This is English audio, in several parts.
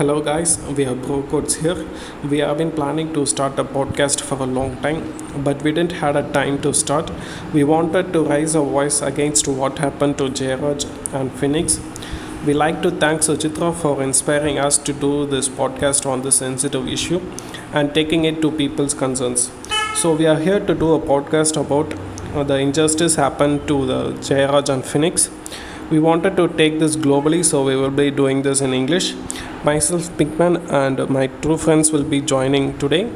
Hello, guys. We are Bro Codes here. We have been planning to start a podcast for a long time, but we didn't had a time to start. We wanted to raise a voice against what happened to Jayraj and Phoenix. We like to thank Suchitra for inspiring us to do this podcast on this sensitive issue and taking it to people's concerns. So we are here to do a podcast about the injustice happened to the Jayraj and Phoenix. We wanted to take this globally, so we will be doing this in English. Myself, Pinkman, and my true friends will be joining today.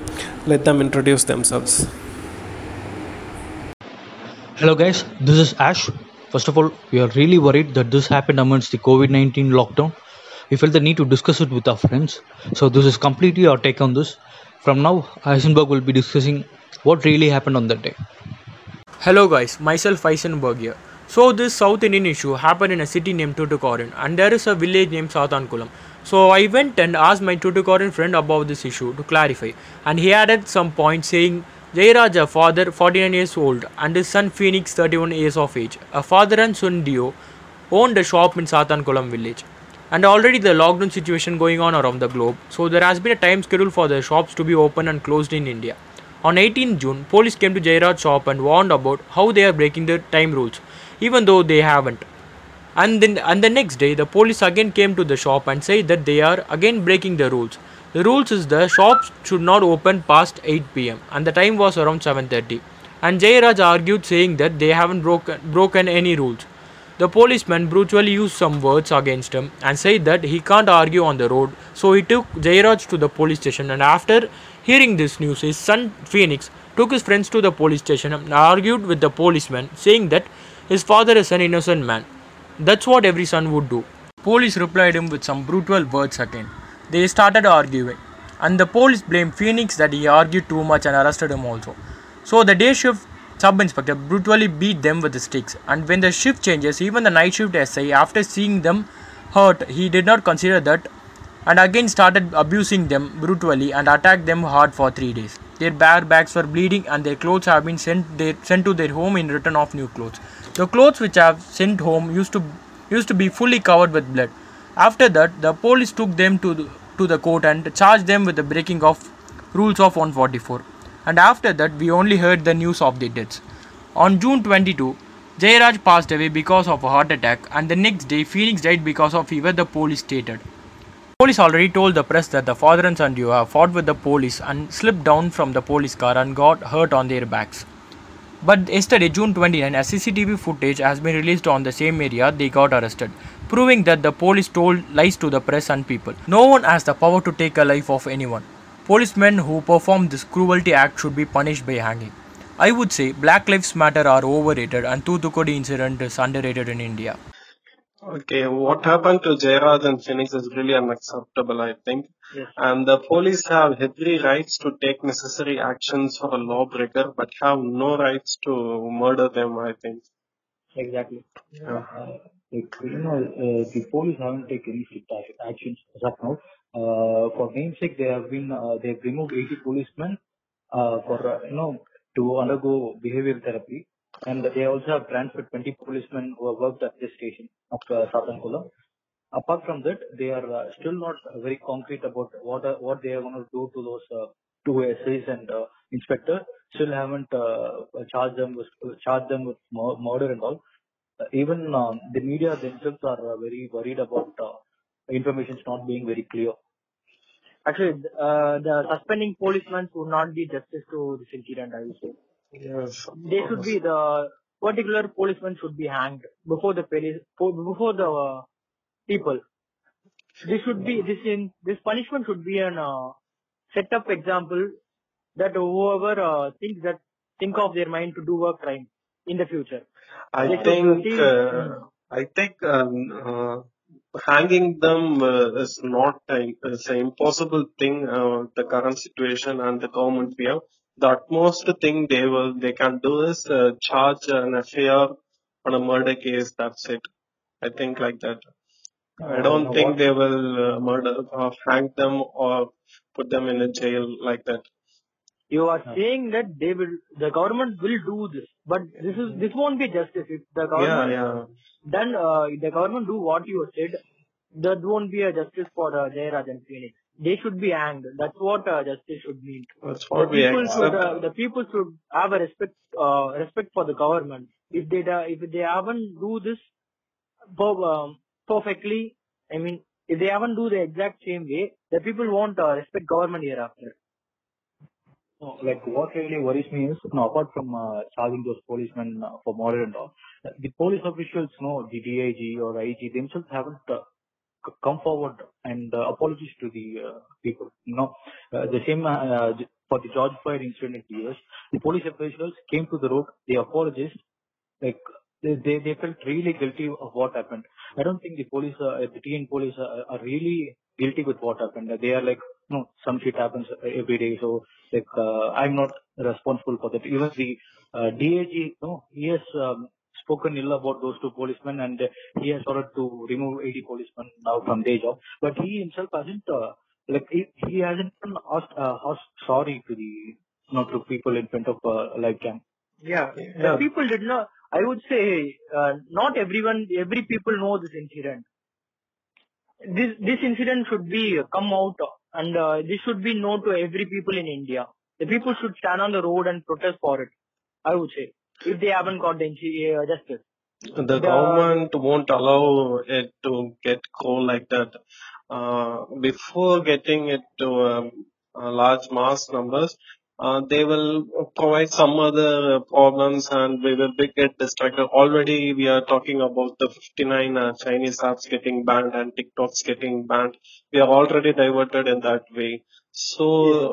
Let them introduce themselves. Hello, guys. This is Ash. First of all, we are really worried that this happened amongst the COVID 19 lockdown. We felt the need to discuss it with our friends. So, this is completely our take on this. From now, Heisenberg will be discussing what really happened on that day. Hello guys, myself Heisenberg here. So this South Indian issue happened in a city named Tuticorin and there is a village named Sathankulam. So I went and asked my Tuticorin friend about this issue to clarify and he added some points saying Jayaraj, a father 49 years old and his son Phoenix 31 years of age, a father and son duo owned a shop in Sathankulam village. And already the lockdown situation going on around the globe, so there has been a time schedule for the shops to be open and closed in India. On 18 June, police came to Jairaj shop and warned about how they are breaking the time rules, even though they haven't. And then and the next day, the police again came to the shop and said that they are again breaking the rules. The rules is the shops should not open past 8 pm, and the time was around 7:30. And Jairaj argued, saying that they haven't broken broken any rules. The policeman brutally used some words against him and said that he can't argue on the road. So he took Jairaj to the police station and after hearing this news, his son Phoenix took his friends to the police station and argued with the policeman saying that his father is an innocent man. That's what every son would do. Police replied him with some brutal words again. They started arguing and the police blamed Phoenix that he argued too much and arrested him also. So the day shift sub inspector brutally beat them with the sticks and when the shift changes even the night shift SI after seeing them hurt he did not consider that and again started abusing them brutally and attacked them hard for 3 days. Their bare backs were bleeding and their clothes have been sent, their, sent to their home in return of new clothes. The clothes which I have sent home used to used to be fully covered with blood. After that, the police took them to the, to the court and charged them with the breaking of rules of 144 and after that we only heard the news of the deaths. On June 22, Jayraj passed away because of a heart attack and the next day Phoenix died because of fever the police stated. Police already told the press that the father and son duo fought with the police and slipped down from the police car and got hurt on their backs. But yesterday, June 29, a CCTV footage has been released on the same area they got arrested, proving that the police told lies to the press and people. No one has the power to take a life of anyone. Policemen who perform this cruelty act should be punished by hanging. I would say Black Lives Matter are overrated and Thoothukudi incident is underrated in India. Okay, what happened to Jayraj and Phoenix is really unacceptable, I think. And the police have every rights to take necessary actions for a lawbreaker, but have no rights to murder them, I think. Exactly. Yeah. Uh, like, you know, uh, the police haven't taken any strict actions as of now. Uh, for namesake, they have been, uh, they've removed 80 policemen, uh, for, uh, you know, to undergo behavioral therapy. And they also have transferred 20 policemen who have worked at this station of uh, Sathankulam. Apart from that, they are uh, still not uh, very concrete about what are, what they are going to do to those uh, two SIs and uh, inspector. Still haven't uh, charged them with charged them with murder and all. Uh, even um, the media themselves are uh, very worried about uh, information not being very clear. Actually, uh, the suspending policemen would not be justice to this incident, I would say. Yes. They should be, the particular policeman should be hanged before the police, before the uh, people. This should be, this in, this punishment should be an uh, set up example that whoever uh, thinks that, think of their mind to do a crime in the future. I They think see- uh, I think um, uh, hanging them uh, is not an impossible thing. Uh, the current situation and the government we have. The utmost thing they will they can do is uh, charge an FIR on a murder case. That's it. I think like that. I Uh, don't think what- they will uh, murder or hang them or put them in a jail like that. You are saying that they will, the government will do this, but this is, this won't be justice. If the government yeah. then uh, the government do what you said, that won't be a justice for uh, Jayaraj and Phoenix. They should be hanged. That's what uh, justice should mean. That's The what we people should uh, the people should have a respect uh, respect for the government. If they da- if they haven't do this per- um, perfectly, I mean, if they haven't do the exact same way, the people won't uh, respect government hereafter. No, like what really worries me is, no, apart from uh, charging those policemen uh, for murder and all, the police officials, no, the DIG or IG themselves haven't uh, come forward and uh, apologize to the uh, people. You know, uh, the same uh, for the George Floyd incident in US, the police officials came to the road, they apologized, like they, they felt really guilty of what happened. I don't think the police, uh, the TN police are, are really guilty with what happened. They are like, you no, some shit happens every day, so like uh, I'm not responsible for that. Even the uh, DAG, no, he has um, spoken ill about those two policemen, and uh, he has ordered to remove 80 policemen now from their job. But he himself hasn't, uh, like he, he hasn't even asked, uh, asked sorry to the, not to people in front of uh, live cam. Yeah, Yeah. the people did not. I would say uh, not everyone, every people know this incident. This this incident should be uh, come out and uh, this should be known to every people in India. The people should stand on the road and protest for it. I would say if they haven't got the uh, justice. The The- government won't allow it to get cold like that. Uh, before getting it to um, uh, large mass numbers, uh, they will provide some other problems and we will be get distracted. Already we are talking about the 59 uh, Chinese apps getting banned and TikToks getting banned. We are already diverted in that way. So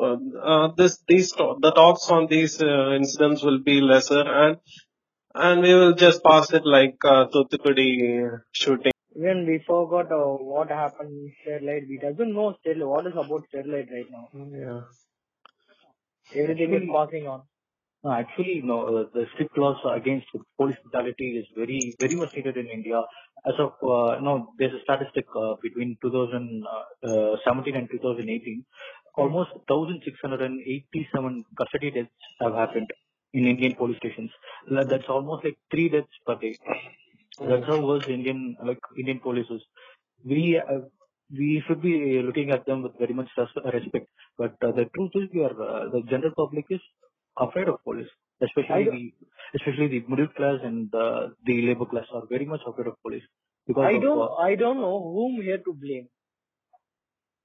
uh, uh, this these the talks on these uh, incidents will be lesser and and we will just pass it like uh, Thuthukudi shooting. Even we forgot uh, what happened in Sterlite. We doesn't know Sterlite. What is about Sterlite right now? Yeah. Everything is Actually- passing on. No, actually, no, uh, the strict laws against police brutality is very, very much needed in India. As of, uh, no, there's a statistic uh, between 2017 and 2018, almost 1,687 custody deaths have happened in Indian police stations. That's almost like three deaths per day. That's how worse Indian, like Indian police is. We, uh, we should be looking at them with very much respect. But uh, the truth is, we are, uh, the general public is afraid of police, especially the especially the middle class and uh, the labor class are very much afraid of police because I of, don't uh, I don't know whom here to blame.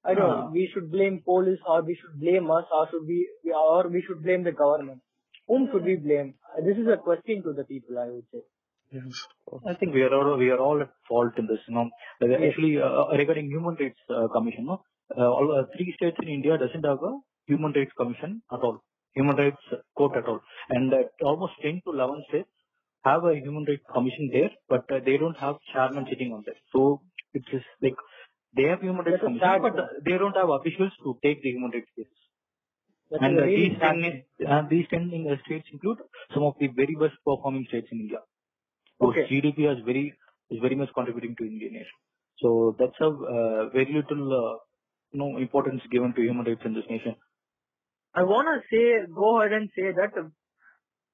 I don't know. Ah. We should blame police or we should blame us or should we or we should blame the government. Whom should we blame? Uh, This is a question to the people, I would say. Yes. I think we are all we are all at fault in this. You know, Uh, actually uh, regarding human rights uh, commission, no, uh, all uh, three states in India doesn't have a human rights commission at all, human rights court at all, and uh, almost 10 to 11 states have a human rights commission there, but uh, they don't have chairman sitting on there. So it's just like they have human rights That's commission, but uh, they don't have officials to take the human rights cases. And uh, really these 10, uh, these 10 in, uh, states include some of the very best performing states in India. Okay. GDP is very is very much contributing to Indian. So that's a uh, very little uh, know importance given to human rights in this nation. I wanna say go ahead and say that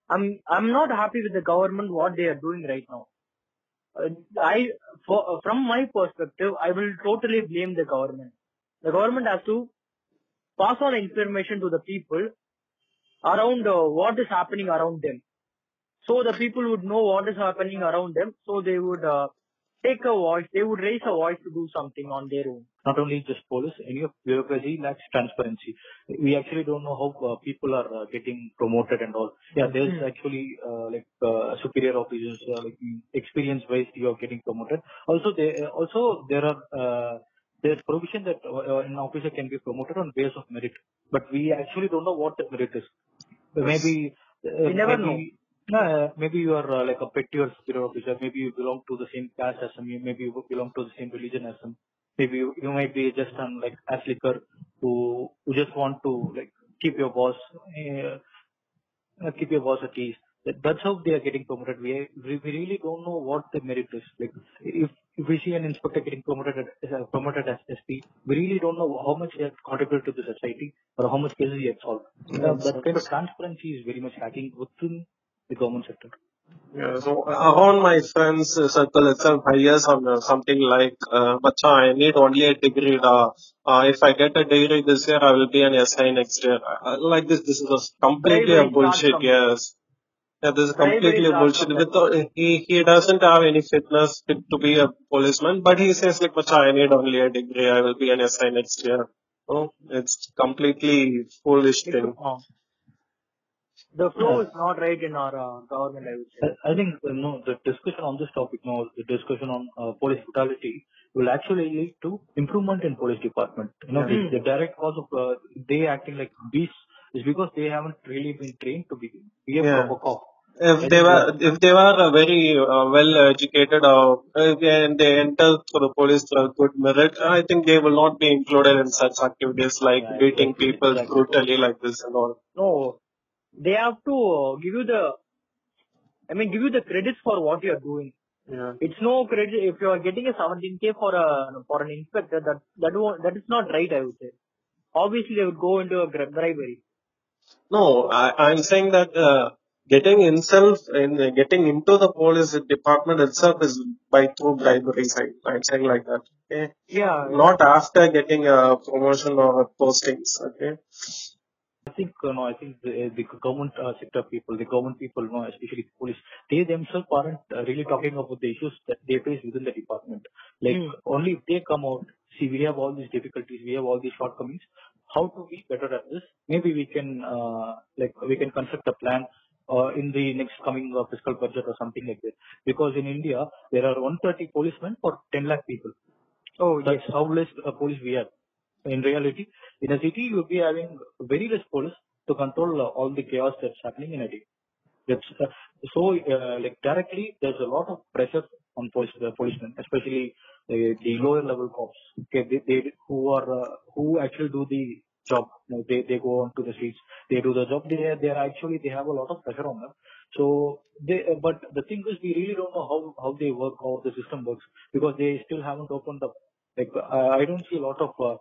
I'm I'm not happy with the government what they are doing right now. Uh, I for, from my perspective I will totally blame the government. The government has to pass on information to the people around uh, what is happening around them. So the people would know what is happening around them. So they would uh, take a voice. They would raise a voice to do something on their own. Not only just police, any of bureaucracy lacks transparency. We actually don't know how uh, people are uh, getting promoted and all. Yeah, there's Hmm. actually uh, like uh, superior officers, uh, like experience wise you are getting promoted. Also, there also there are uh, there's provision that uh, an officer can be promoted on base of merit, but we actually don't know what that merit is. Maybe We never maybe, uh, maybe you are uh, like a petty or superior officer. Maybe you belong to the same caste as them. you- Maybe you belong to the same religion as them. Maybe you, you might be just an like as liquor who who just want to like keep your boss uh, keep your boss at ease. That, that's how they are getting promoted. We, we we really don't know what the merit is. Like if if we see an inspector getting promoted as uh, promoted as SP, we really don't know how much he has contributed to the society or how much cases he has solved. Uh, that kind of transparency is very much lacking within the government sector. Yeah, so around my friends uh, circle itself, I hear some uh, something like, uh, "Bacha, I need only a degree. Uh, uh, if I get a degree this year, I will be an SI next year." Uh, like this, this is a completely a bullshit. Yes, yeah, this is completely a bullshit. from there. He he doesn't have any fitness fit to be a policeman, but he says like, "Bacha, I need only a degree. I will be an SI next year." So it's completely foolish thing. uh, the flow Yeah. is not right in our uh, government, I would say. I I think uh, no, the discussion on this topic now, the discussion on uh, police brutality will actually lead to improvement in police department. You know, Yeah. the, the direct cause of uh, they acting like beasts is because they haven't really been trained to be, be a Yeah. proper cop. If they were, if they were uh, very uh, well educated or uh, and they enter through the police through good merit, I think they will not be included in such activities like yeah, beating people exactly. brutally like this and all. No, they have to uh, give you the, I mean, give you the credits for what you are doing. Yeah. It's no credit if you are getting a 17k for a for an inspector. That that won't, that is not right. I would say. Obviously, they would go into a bribery. No, I, I'm saying that uh, getting himself in uh, getting into the police department itself is by through bribery. I- I'm saying like that. Okay. Yeah, yeah. Not after getting a promotion or postings. Okay. I think uh, no, I think the, the government uh, sector people, the government people, no, especially the police, they themselves aren't uh, really talking about the issues that they face within the department. Like Hmm. only if they come out, see, we have all these difficulties, we have all these shortcomings. How to be better at this? Maybe we can uh, like we can construct a plan uh, in the next coming uh, fiscal budget or something like that. Because in India there are 130 policemen for 10 lakh people. Oh yes. How less uh, police we have. In reality, in a city, you'll be having very less police to control uh, all the chaos that's happening in a day. That's, uh, so, uh, like directly, there's a lot of pressure on police, uh, policemen, especially the, the lower level cops. Okay, they, they who are uh, who actually do the job. You know, they they go on to the streets, they do the job. They they are actually they have a lot of pressure on them. So they, uh, but the thing is, we really don't know how how they work, how the system works, because they still haven't opened up. Like I, don't see a lot of uh,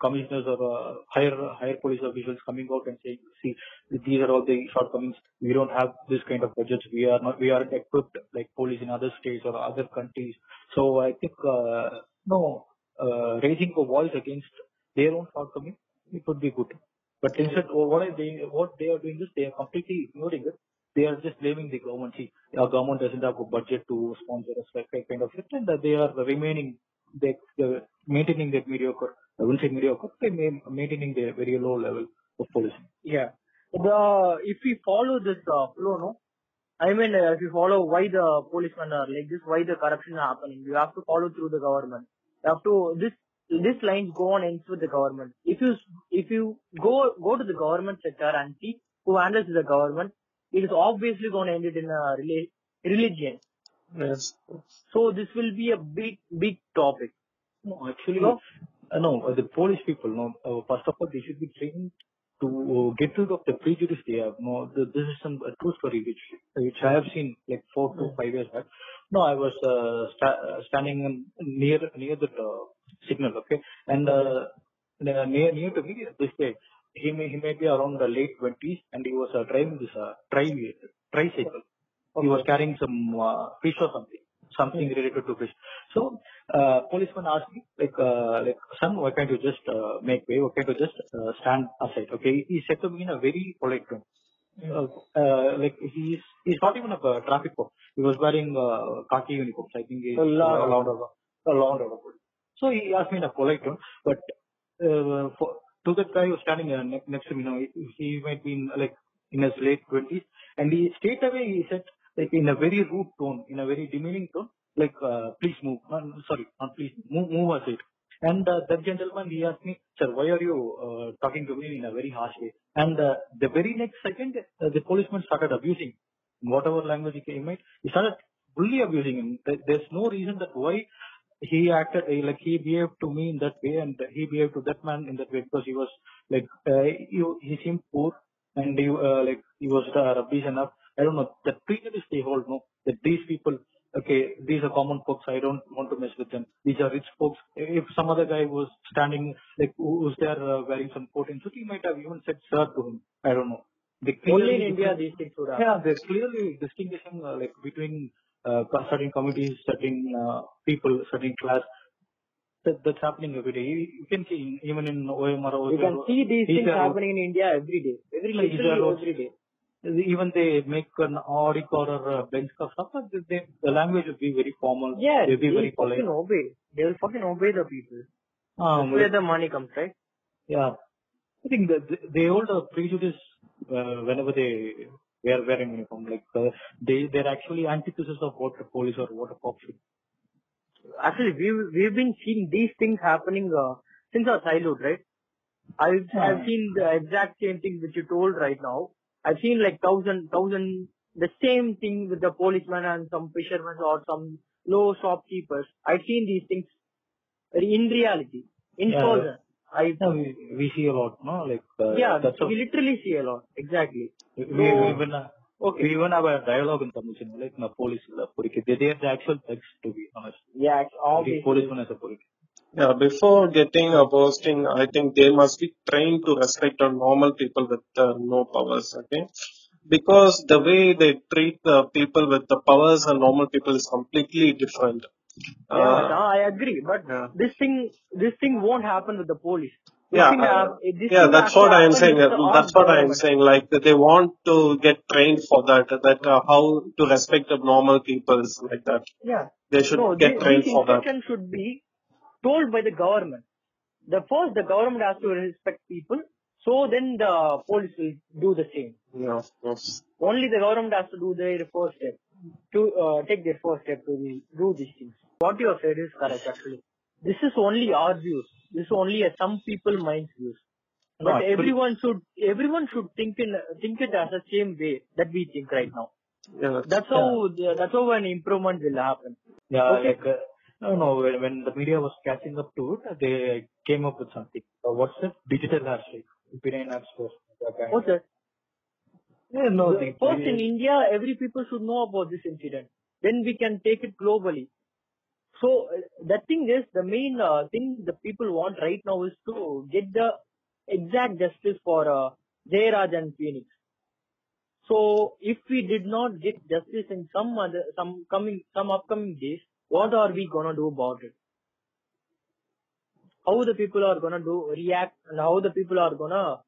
commissioners or uh, higher higher police officials coming out and saying, see, these are all the shortcomings. We don't have this kind of budgets. We are not we aren't equipped like police in other states or other countries. So I think uh, no uh, raising a voice against their own shortcomings it would be good. But instead, what are they what they are doing is they are completely ignoring it. They are just blaming the government. See, our government doesn't have a budget to sponsor us, kind of shit, and that they are remaining, they, they're maintaining that mediocre. I wouldn't say mediocre, maintaining the very low level of policing. Yeah. The if we follow this uh, flow, no, I mean, uh, if you follow why the policemen are like this, why the corruption is happening, you have to follow through the government. You have to this this lines go on ends with the government. If you if you go go to the government sector and see who handles the government, it is obviously going to end it in a rela- religion. Yes. So this will be a big big topic. No, actually, No? Uh, no, uh, the police people, no, uh, first of all, they should be trained to uh, get rid of the prejudice they have. No, the, this is some a true story which which I have seen like four to five years back. No, I was uh, sta- standing near near the uh, signal, okay, and uh, near near to me this guy, he may he may be around the late twenties, and he was uh, driving this uh, tri tricycle. He was carrying some uh, fish or something, something related to fish. So, uh, policeman asked me, like, uh, like, son, why can't you just uh, make way? Why can't you just uh, stand aside? Okay, he said to me in a very polite tone. Uh, uh, like he's he's not even a uh, traffic cop. He was wearing uh, khaki uniforms. I think he's A law and law and order, a and order. So he asked me in a polite tone, but uh, for, to that guy who was standing uh, ne- next to me, you know, he, he might be in, like in his late twenties, and he straight away he said in a very rude tone, in a very demeaning tone, like uh, please move. No, sorry, not please move, move aside. And uh, that gentleman, he asked me, sir, why are you uh, talking to me in a very harsh way? And uh, the very next second, uh, the policeman started abusing in whatever language he came, right? He started fully abusing him. There's no reason that why he acted uh, like he behaved to me in that way and he behaved to that man in that way because he was like uh, he, he seemed poor and he uh, like he was uh, rubbish enough. I don't know the prejudice they hold. No, that these people okay, these are common folks. I don't want to mess with them. These are rich folks. If some other guy was standing like who was there uh, wearing some coat and suit, he might have even said sir to him. I don't know. they Only in India these things would happen. Yeah, they're clearly distinguishing uh, like between uh, certain communities, certain uh, people, certain class. That, that's happening every day. You, you can see even in OMR. You can see these things happening in India every day. Every literally every day. Even they make an Audi or a car stuff. but They, the language will be very formal. Yeah, they'll be they'll very polite. fucking obey. They will fucking obey the people. Um, That's where the money comes, right? Yeah. I think that they- they hold a prejudice uh, whenever they wear wearing uniform. Like uh, they they're actually antithesis of what a police or what a cop should. Actually, we've we've been seeing these things happening uh, since our childhood, right? I've I've seen the exact same thing which you told right now. I've seen like thousand thousand the same thing with the policemen and some fishermen or some low shopkeepers. I've seen these things in reality, in Yeah. person. I Yeah, we, we see a lot, no? Like uh, yeah, that's a, we literally see a lot. Exactly. we, we So- even uh, Okay. we even have a dialogue in Tamil, like na police la porike. They they are the actual thugs to be honest. Yeah, it's The obviously. policeman is a porike. Yeah, before getting a posting, I think they must be trained to respect a normal people with uh, no powers. Okay, because the way they treat the people with the powers and normal people is completely different. Yeah, Uh, I agree. But yeah. this thing, this thing won't happen with the police. This Yeah, thing uh, yeah, that's what I am saying. the uh, That's what I am saying. Like they want to get trained for that. That uh, how to respect the normal people like that. Yeah. They should No, get thi- trained this for that. should be told by the government. The first, the government has to respect people. So then the police will do the same. Yeah, of course. Only the government has to do their first step to uh, take their first step to the, do these things. What you have said is correct actually. This is only our views. This is only a some people mind's views. No, But actually- everyone should everyone should think in think it as the same way that we think right now. Yeah, That's how the, that's how an improvement will happen. Yeah, Okay. like uh, no, no. When, when the media was catching up to it, they came up with something. Uh, what's it? Digital hashtag. Opinion apps. What's that? Yeah, no, The- First in India, every people should know about this incident. Then we can take it globally. So uh, the thing is, the main uh, thing the people want right now is to get the exact justice for uh, Jayraj and Phoenix. So if we did not get justice in some other, some coming, some upcoming days, what are we gonna do about it? How the people are gonna do react, and how the people are gonna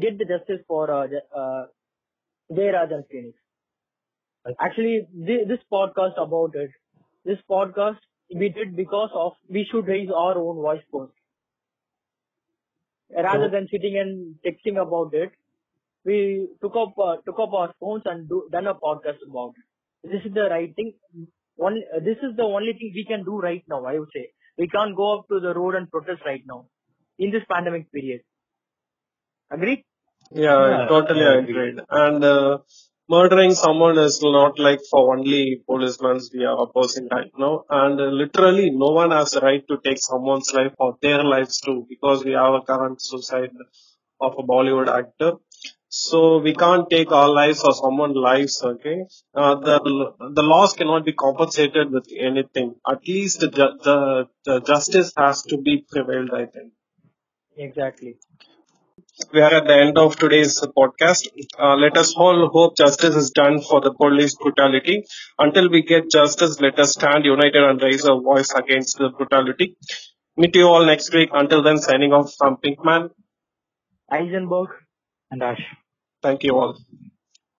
get the justice for uh, uh, and Phoenix. Actually, thi- this podcast about it, this podcast we did because of we should raise our own voice first. Rather than sitting and texting about it, we took up uh, took up our phones and do, done a podcast about it. This is the right thing. One, uh, this is the only thing we can do right now. I would say we can't go up to the road and protest right now in this pandemic period. Agree? Yeah, I Yeah, totally I agreed. And uh, murdering someone is not like for only policemen we are opposing right now. And uh, literally, no one has the right to take someone's life or their lives too, because we have a current suicide of a Bollywood actor. So we can't take our lives or someone's lives. Okay, uh, the the loss cannot be compensated with anything. At least the the, the justice has to be prevailed. I think. Exactly. we are at the end of today's podcast. Uh, let us all hope justice is done for the police brutality. Until we get justice, let us stand united and raise our voice against the brutality. Meet you all next week. Until then, signing off from Pinkman. Heisenberg. and Ash. Thank you all.